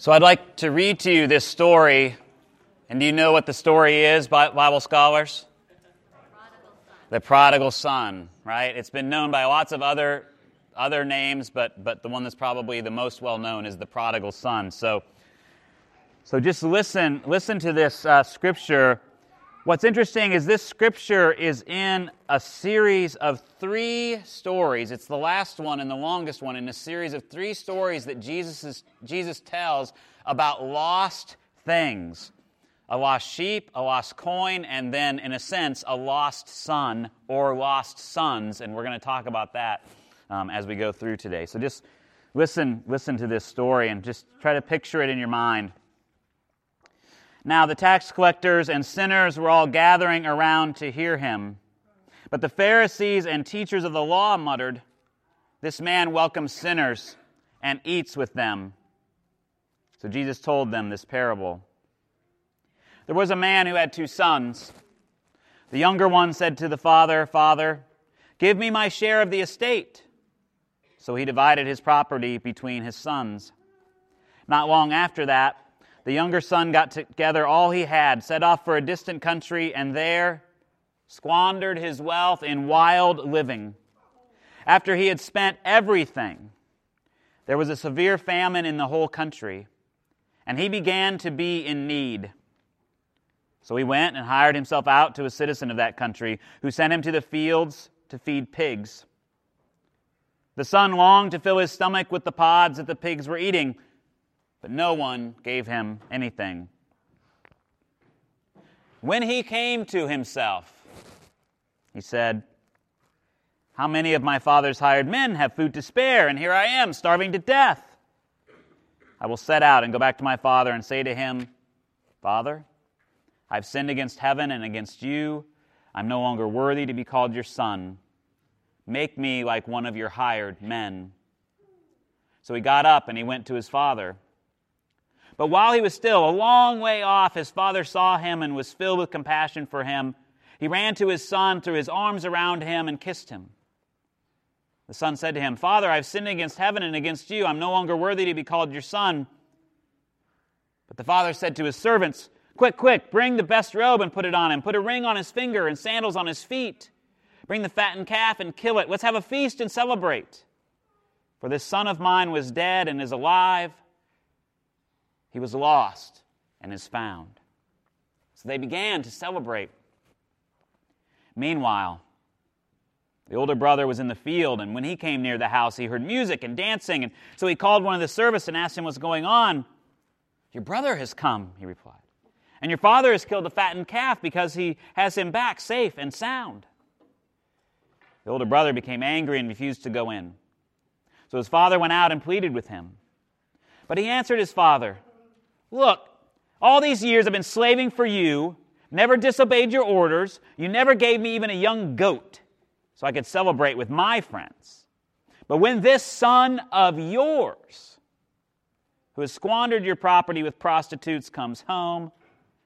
So I'd like to read to you this story. And do you know what the story is, Bible scholars? The prodigal son, right? It's been known by lots of other, other names, but, but the one that's probably the most well known is the prodigal son. So, so just listen, listen to this uh, scripture What's interesting is this scripture is in a series of three stories. It's the last one and the longest one in a series of three stories that Jesus, is, Jesus tells about lost things a lost sheep, a lost coin, and then, in a sense, a lost son or lost sons. And we're going to talk about that um, as we go through today. So just listen, listen to this story and just try to picture it in your mind. Now the tax collectors and sinners were all gathering around to hear him. But the Pharisees and teachers of the law muttered, This man welcomes sinners and eats with them. So Jesus told them this parable. There was a man who had two sons. The younger one said to the father, Father, give me my share of the estate. So he divided his property between his sons. Not long after that, the younger son got together all he had, set off for a distant country, and there squandered his wealth in wild living. After he had spent everything, there was a severe famine in the whole country, and he began to be in need. So he went and hired himself out to a citizen of that country, who sent him to the fields to feed pigs. The son longed to fill his stomach with the pods that the pigs were eating but no one gave him anything. When he came to himself, he said, How many of my father's hired men have food to spare, and here I am, starving to death? I will set out and go back to my father and say to him, Father, I've sinned against heaven and against you. I'm no longer worthy to be called your son. Make me like one of your hired men. So he got up and he went to his father. But while he was still a long way off, his father saw him and was filled with compassion for him. He ran to his son, threw his arms around him, and kissed him. The son said to him, Father, I've sinned against heaven and against you. I'm no longer worthy to be called your son. But the father said to his servants, Quick, quick, bring the best robe and put it on him. Put a ring on his finger and sandals on his feet. Bring the fattened calf and kill it. Let's have a feast and celebrate. For this son of mine was dead and is alive he was lost and is found. So they began to celebrate. Meanwhile, the older brother was in the field, and when he came near the house, he heard music and dancing. And so he called one of the servants and asked him what's going on. Your brother has come, he replied. And your father has killed the fattened calf because he has him back safe and sound. The older brother became angry and refused to go in. So his father went out and pleaded with him. But he answered his father, Look, all these years I've been slaving for you, never disobeyed your orders. You never gave me even a young goat so I could celebrate with my friends. But when this son of yours, who has squandered your property with prostitutes, comes home,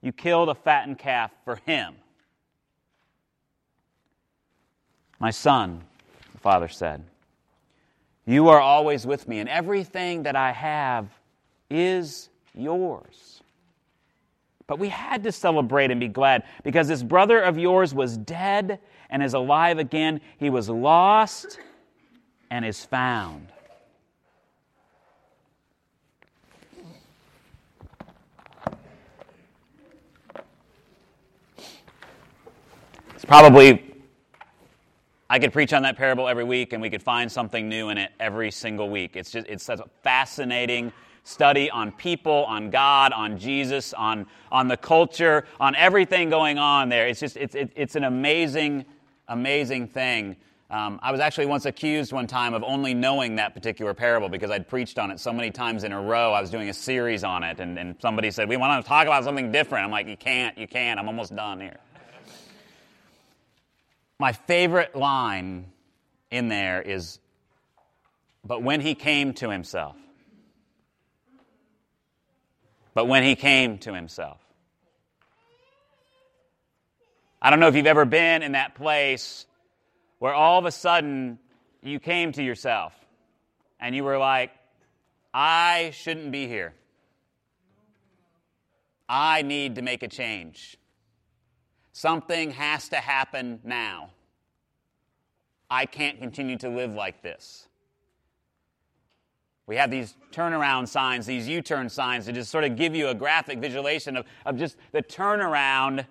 you killed a fattened calf for him. My son, the father said, you are always with me, and everything that I have is yours. But we had to celebrate and be glad because this brother of yours was dead and is alive again. He was lost and is found. It's probably, I could preach on that parable every week and we could find something new in it every single week. It's just, it's such a fascinating study on people, on God, on Jesus, on, on the culture, on everything going on there. It's just, it's, it, it's an amazing, amazing thing. Um, I was actually once accused one time of only knowing that particular parable because I'd preached on it so many times in a row. I was doing a series on it, and, and somebody said, We want to talk about something different. I'm like, You can't, you can't. I'm almost done here. My favorite line in there is, But when he came to himself, but when he came to himself. I don't know if you've ever been in that place where all of a sudden you came to yourself and you were like, I shouldn't be here. I need to make a change. Something has to happen now. I can't continue to live like this. We have these turnaround signs, these U turn signs to just sort of give you a graphic visualization of, of just the turnaround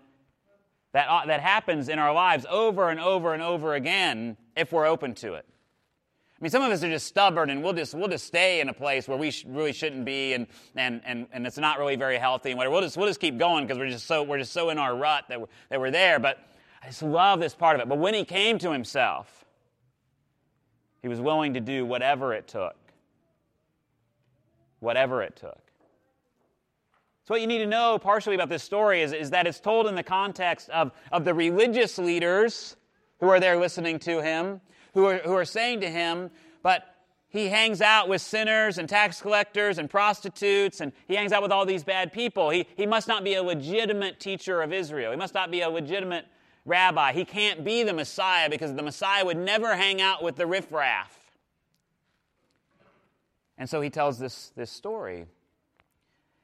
that, uh, that happens in our lives over and over and over again if we're open to it. I mean, some of us are just stubborn and we'll just, we'll just stay in a place where we sh- really shouldn't be and, and, and, and it's not really very healthy and whatever. We'll just, we'll just keep going because we're just so, we're just so in our rut that we're, that we're there. But I just love this part of it. But when he came to himself, he was willing to do whatever it took. Whatever it took. So, what you need to know partially about this story is, is that it's told in the context of, of the religious leaders who are there listening to him, who are, who are saying to him, but he hangs out with sinners and tax collectors and prostitutes, and he hangs out with all these bad people. He, he must not be a legitimate teacher of Israel. He must not be a legitimate rabbi. He can't be the Messiah because the Messiah would never hang out with the riffraff. And so he tells this, this story.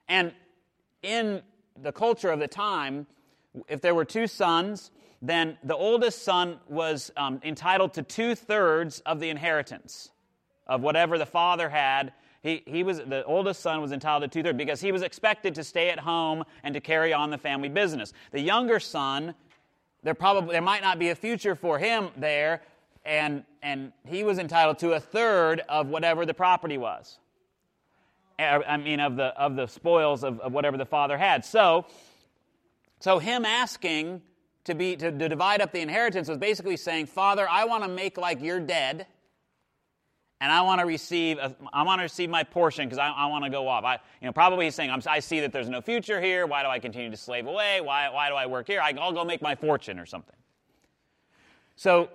And in the culture of the time, if there were two sons, then the oldest son was um, entitled to two thirds of the inheritance of whatever the father had. He, he was the oldest son was entitled to two thirds because he was expected to stay at home and to carry on the family business. The younger son there probably there might not be a future for him there, and and he was entitled to a third of whatever the property was. Er, I mean, of the of the spoils of, of whatever the father had. So, so him asking to be to, to divide up the inheritance was basically saying, Father, I want to make like you're dead and I want to receive a, I want to receive my portion because I, I, want to go off. I, you know, probably he's saying, i see that there's no future here. Why do I continue to slave away? Why, why do I work here? I, I'll go make my fortune or something. So,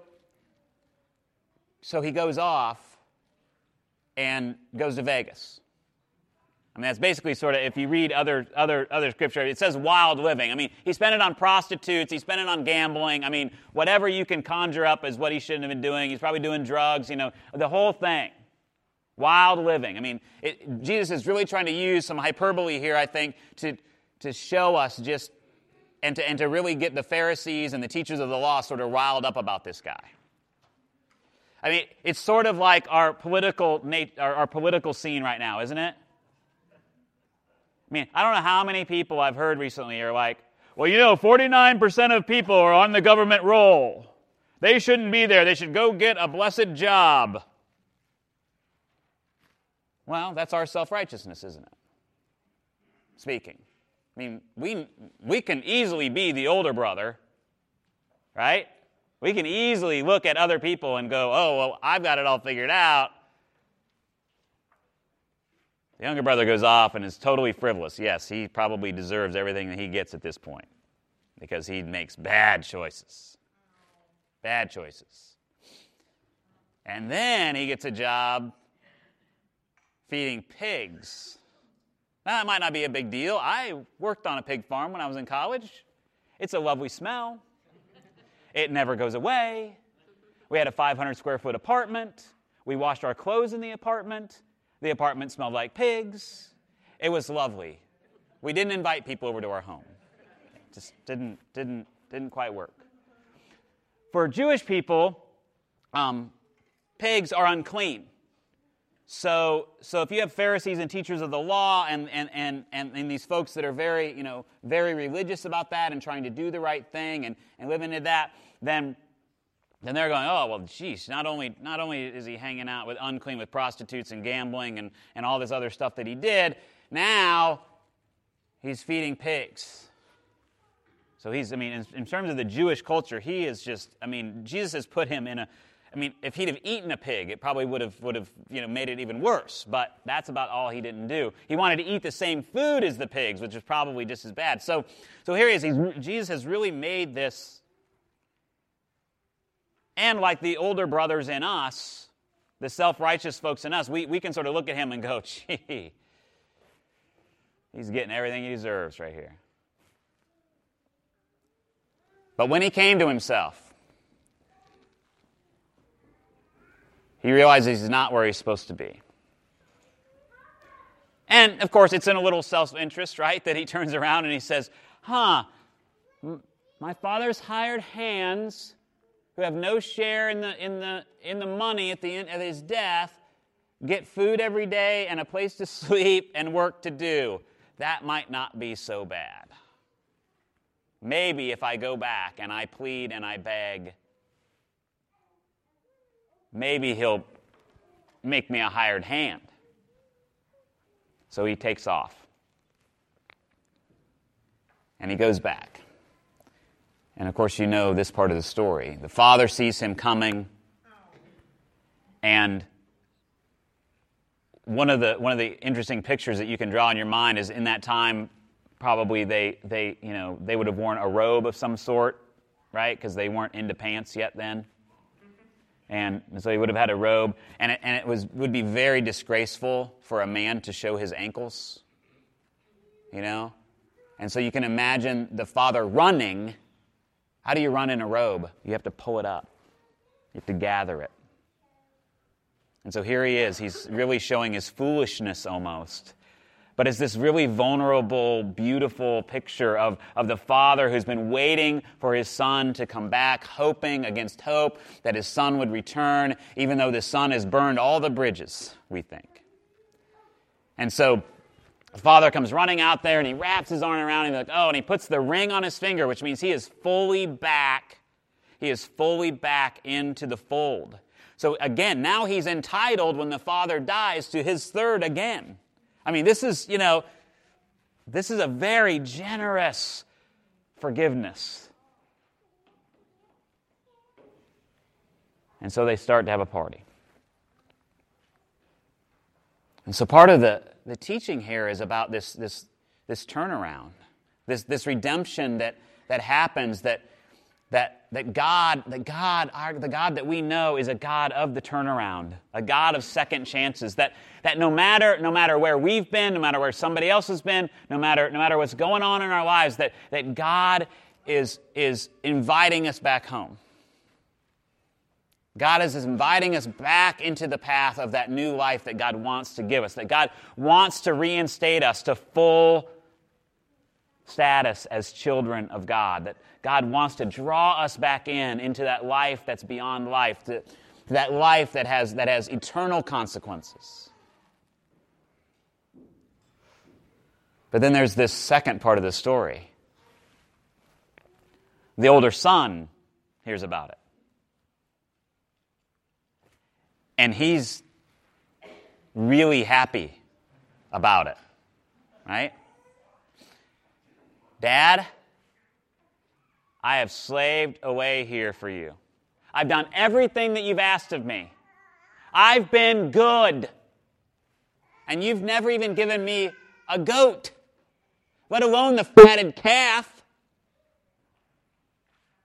so he goes off and goes to Vegas. I mean, that's basically sort of, if you read other, other, other scripture, it says wild living. I mean, he spent it on prostitutes, he spent it on gambling. I mean, whatever you can conjure up is what he shouldn't have been doing. He's probably doing drugs, you know, the whole thing. Wild living. I mean, it, Jesus is really trying to use some hyperbole here, I think, to, to show us just, and to, and to really get the Pharisees and the teachers of the law sort of riled up about this guy. I mean, it's sort of like our political, our, our political scene right now, isn't it? I mean, I don't know how many people I've heard recently are like, well, you know, 49% of people are on the government roll. They shouldn't be there. They should go get a blessed job. Well, that's our self righteousness, isn't it? Speaking. I mean, we, we can easily be the older brother, right? We can easily look at other people and go, oh, well, I've got it all figured out. The younger brother goes off and is totally frivolous. Yes, he probably deserves everything that he gets at this point because he makes bad choices. Bad choices. And then he gets a job feeding pigs. Now, that might not be a big deal. I worked on a pig farm when I was in college. It's a lovely smell. It never goes away. We had a 500 square foot apartment. We washed our clothes in the apartment. The apartment smelled like pigs. It was lovely. We didn't invite people over to our home. It just didn't, didn't, didn't quite work. For Jewish people, um, pigs are unclean. So, so if you have Pharisees and teachers of the law and, and, and, and, and, these folks that are very, you know, very religious about that and trying to do the right thing and, and live into that, then then they're going, oh, well, geez, not only, not only is he hanging out with unclean with prostitutes and gambling and, and all this other stuff that he did, now he's feeding pigs. So he's, I mean, in, in terms of the Jewish culture, he is just, I mean, Jesus has put him in a, I mean, if he'd have eaten a pig, it probably would have, would have you know, made it even worse. But that's about all he didn't do. He wanted to eat the same food as the pigs, which is probably just as bad. So, so here he is. He's, Jesus has really made this and like the older brothers in us, the self righteous folks in us, we, we can sort of look at him and go, gee, he's getting everything he deserves right here. But when he came to himself, he realizes he's not where he's supposed to be. And of course, it's in a little self interest, right? That he turns around and he says, Huh, my father's hired hands who have no share in the, in the, in the money at the end of his death get food every day and a place to sleep and work to do. That might not be so bad. Maybe if I go back and I plead and I beg, maybe he'll make me a hired hand. So he takes off. And he goes back. And of course, you know this part of the story. The father sees him coming, and one of the one of the interesting pictures that you can draw in your mind is in that time probably they they you know they would have worn a robe of some sort right because they weren't into pants yet then and so he would have had a robe and it, and it was would be very disgraceful for a man to show his ankles you know? And so you can imagine the father running. How do you run in a robe? You have to pull it up. You have to gather it. And so here he is. He's really showing his foolishness almost. But it's this really vulnerable, beautiful picture of, of the father who's been waiting for his son to come back, hoping against hope that his son would return, even though the son has burned all the bridges, we think. And so the father comes running out there and he wraps his arm around him, like, oh, and he puts the ring on his finger, which means he is fully back. He is fully back into the fold. So again, now he's entitled when the father dies to his third again. I mean, this is, you know, this is a very generous forgiveness. And so they start to have a party. And so part of the, the teaching here is about this, this, this turnaround, this, this redemption that, that happens that that, that God, that God, our, the God that we know is a God of the turnaround, a God of second chances. That, that no matter, no matter where we've been, no matter where somebody else has been, no matter, no matter what's going on in our lives, that, that God is, is inviting us back home. God is inviting us back into the path of that new life that God wants to give us, that God wants to reinstate us to full status as children of God, that God wants to draw us back in into that life that's beyond life, to, to that life that has, that has eternal consequences. But then there's this second part of the story. The older son hears about it. And he's really happy about it, right? Dad, I have slaved away here for you. I've done everything that you've asked of me. I've been good. And you've never even given me a goat, let alone the fatted calf.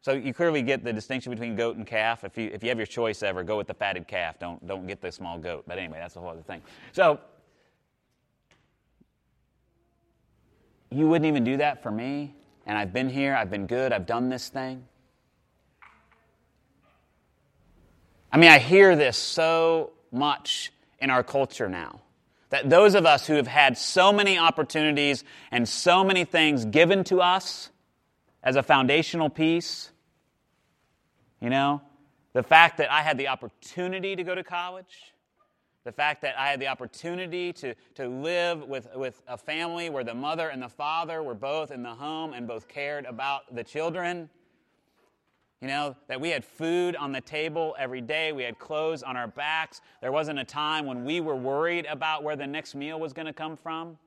So you clearly get the distinction between goat and calf. If you, if you have your choice ever, go with the fatted calf. Don't, don't get the small goat. But anyway, that's a whole other thing. So You wouldn't even do that for me? And I've been here, I've been good, I've done this thing? I mean, I hear this so much in our culture now. That those of us who have had so many opportunities and so many things given to us as a foundational piece, you know, the fact that I had the opportunity to go to college, the fact that I had the opportunity to, to live with, with a family where the mother and the father were both in the home and both cared about the children. You know, that we had food on the table every day, we had clothes on our backs. There wasn't a time when we were worried about where the next meal was going to come from.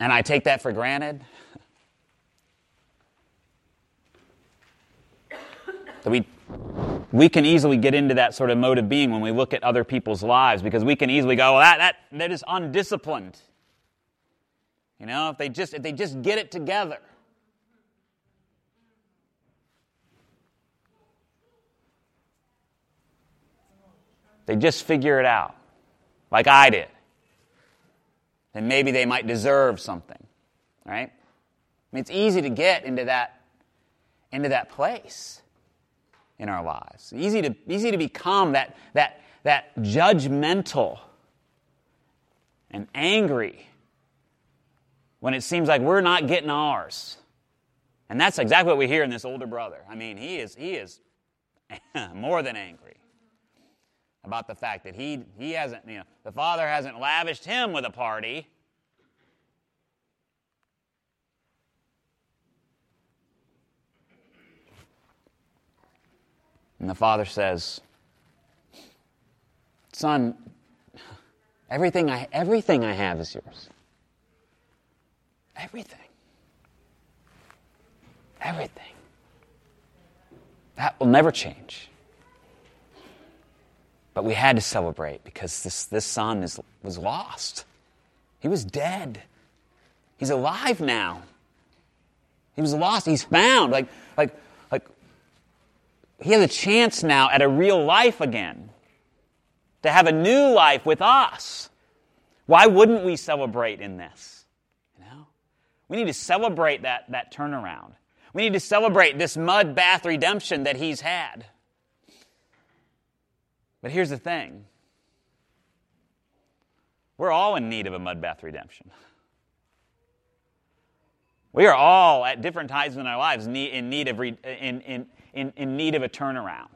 And I take that for granted. We, we can easily get into that sort of mode of being when we look at other people's lives because we can easily go, well, that, that, that is undisciplined. You know, if they just, if they just get it together. They just figure it out, like I did. Then maybe they might deserve something, right? I mean, it's easy to get into that, into that place. In our lives. Easy to, easy to become that, that, that judgmental and angry when it seems like we're not getting ours. And that's exactly what we hear in this older brother. I mean, he is, he is more than angry about the fact that he, he hasn't, you know, the father hasn't lavished him with a party. And the father says, Son, everything I, everything I have is yours. Everything. Everything. That will never change. But we had to celebrate because this, this son is, was lost. He was dead. He's alive now. He was lost. He's found. Like, like, he has a chance now at a real life again, to have a new life with us. Why wouldn't we celebrate in this? You know? We need to celebrate that, that turnaround. We need to celebrate this mud bath redemption that he's had. But here's the thing we're all in need of a mud bath redemption. We are all at different times in our lives in need of, in, in, in, in need of a turnaround.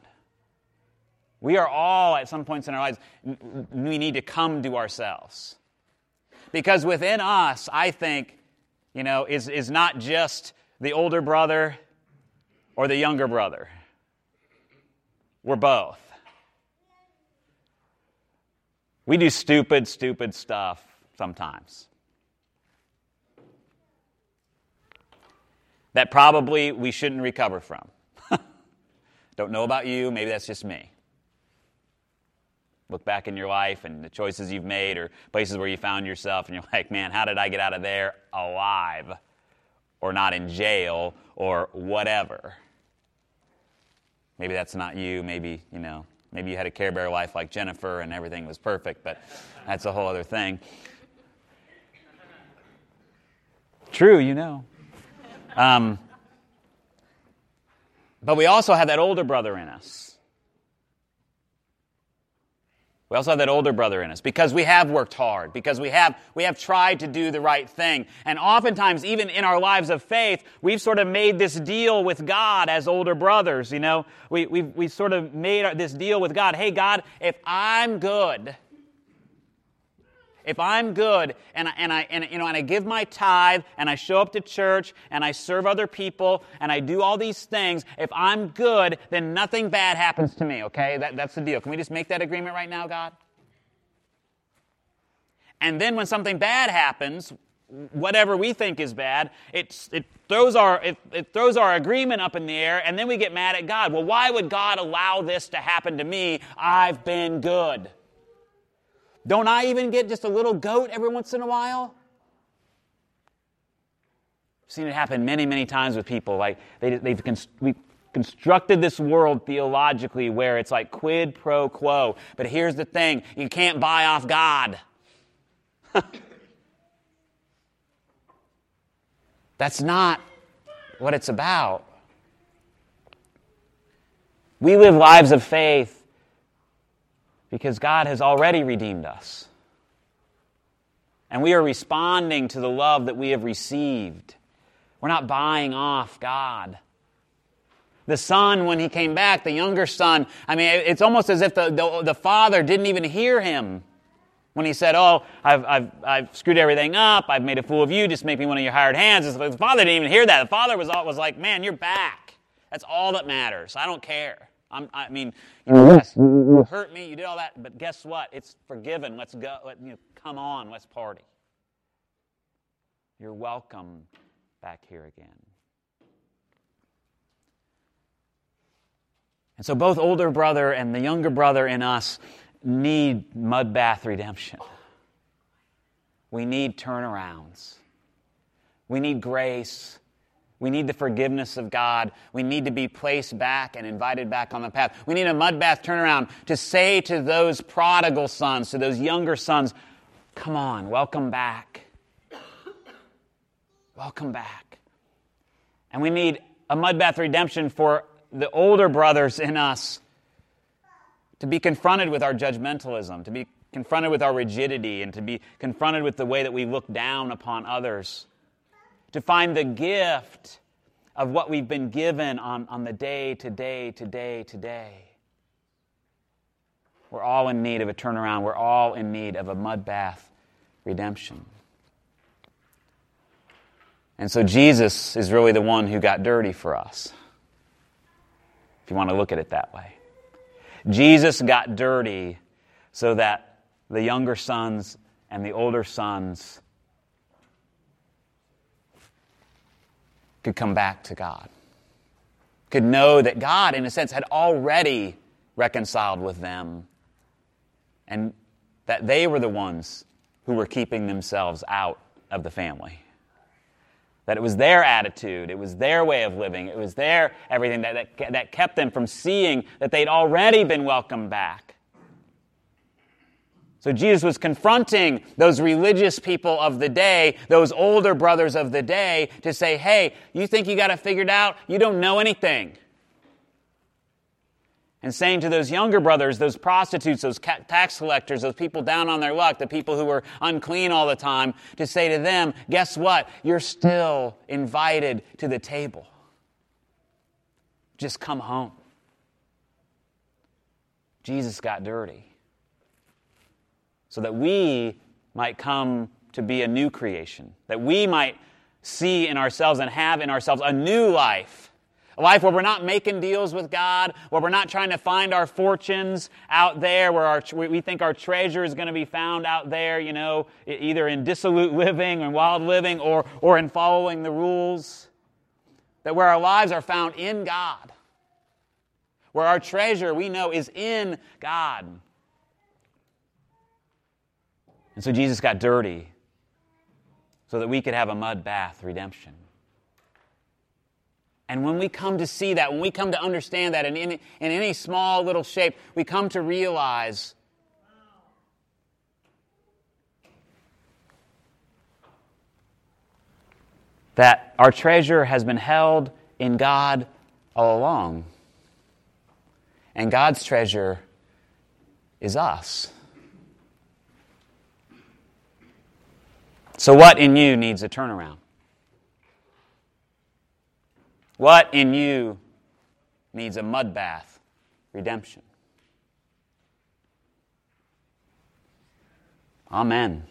We are all at some points in our lives, we need to come to ourselves. Because within us, I think, you know, is, is not just the older brother or the younger brother. We're both. We do stupid, stupid stuff sometimes. That probably we shouldn't recover from. Don't know about you, maybe that's just me. Look back in your life and the choices you've made or places where you found yourself and you're like, man, how did I get out of there alive? Or not in jail or whatever. Maybe that's not you. Maybe, you know, maybe you had a Care Bear life like Jennifer and everything was perfect, but that's a whole other thing. True, you know. Um, but we also have that older brother in us. We also have that older brother in us because we have worked hard, because we have, we have tried to do the right thing. And oftentimes, even in our lives of faith, we've sort of made this deal with God as older brothers. You know, we, we've, we sort of made this deal with God. Hey, God, if I'm good, if I'm good and I, and I, and, you know, and I give my tithe and I show up to church and I serve other people and I do all these things, if I'm good, then nothing bad happens to me, okay? That, that's the deal. Can we just make that agreement right now, God? And then when something bad happens, whatever we think is bad, it, it, throws our, it, it throws our agreement up in the air, and then we get mad at God. Well, why would God allow this to happen to me? I've been good. Don't I even get just a little goat every once in a while? I've seen it happen many, many times with people. Like they, they've we constructed this world theologically where it's like quid pro quo. But here's the thing: you can't buy off God. That's not what it's about. We live lives of faith because God has already redeemed us. And we are responding to the love that we have received. We're not buying off God. The son, when he came back, the younger son, I mean, it's almost as if the, the, the father didn't even hear him when he said, Oh, I've, I've, I've screwed everything up. I've made a fool of you. Just make me one of your hired hands. The father didn't even hear that. The father was, was like, Man, you're back. That's all that matters. I don't care. I'm, i mean, you know, mm-hmm. yes, you mm-hmm. Mm-hmm. hurt me, you did all that, but guess what? It's forgiven. Let's go. Let, you know, come on, let's party. You're welcome back here again. And so both older brother and the younger brother in us need mud bath redemption. We need turnarounds. We need grace. We need the forgiveness of God. We need to be placed back and invited back on the path. We need a mud bath turnaround to say to those prodigal sons, to those younger sons, come on, welcome back. Welcome back. And we need a mud bath redemption for the older brothers in us to be confronted with our judgmentalism, to be confronted with our rigidity, and to be confronted with the way that we look down upon others, to find the gift of what we've been given on, on the day to day to day to day. We're all in need of a turnaround. We're all in need of a mud bath redemption. And so Jesus is really the one who got dirty for us, if you want to look at it that way. Jesus got dirty so that the younger sons and the older sons could come back to God, could know that God, in a sense, had already reconciled with them, and that they were the ones who were keeping themselves out of the family. That it was their attitude, it was their way of living, it was their everything that, that, that kept them from seeing that they'd already been welcomed back. So Jesus was confronting those religious people of the day, those older brothers of the day, to say, hey, you think you got it figured out? You don't know anything and saying to those younger brothers, those prostitutes, those tax collectors, those people down on their luck, the people who were unclean all the time, to say to them, guess what? You're still invited to the table. Just come home. Jesus got dirty so that we might come to be a new creation, that we might see in ourselves and have in ourselves a new life a life where we're not making deals with God, where we're not trying to find our fortunes out there, where our, we think our treasure is going to be found out there, you know, either in dissolute living and wild living or, or in following the rules. That where our lives are found in God, where our treasure we know is in God. And so Jesus got dirty so that we could have a mud bath redemption. And when we come to see that, when we come to understand that in any, in any small little shape, we come to realize that our treasure has been held in God all along. And God's treasure is us. So, what in you needs a turnaround? What in you needs a mud bath redemption? Amen.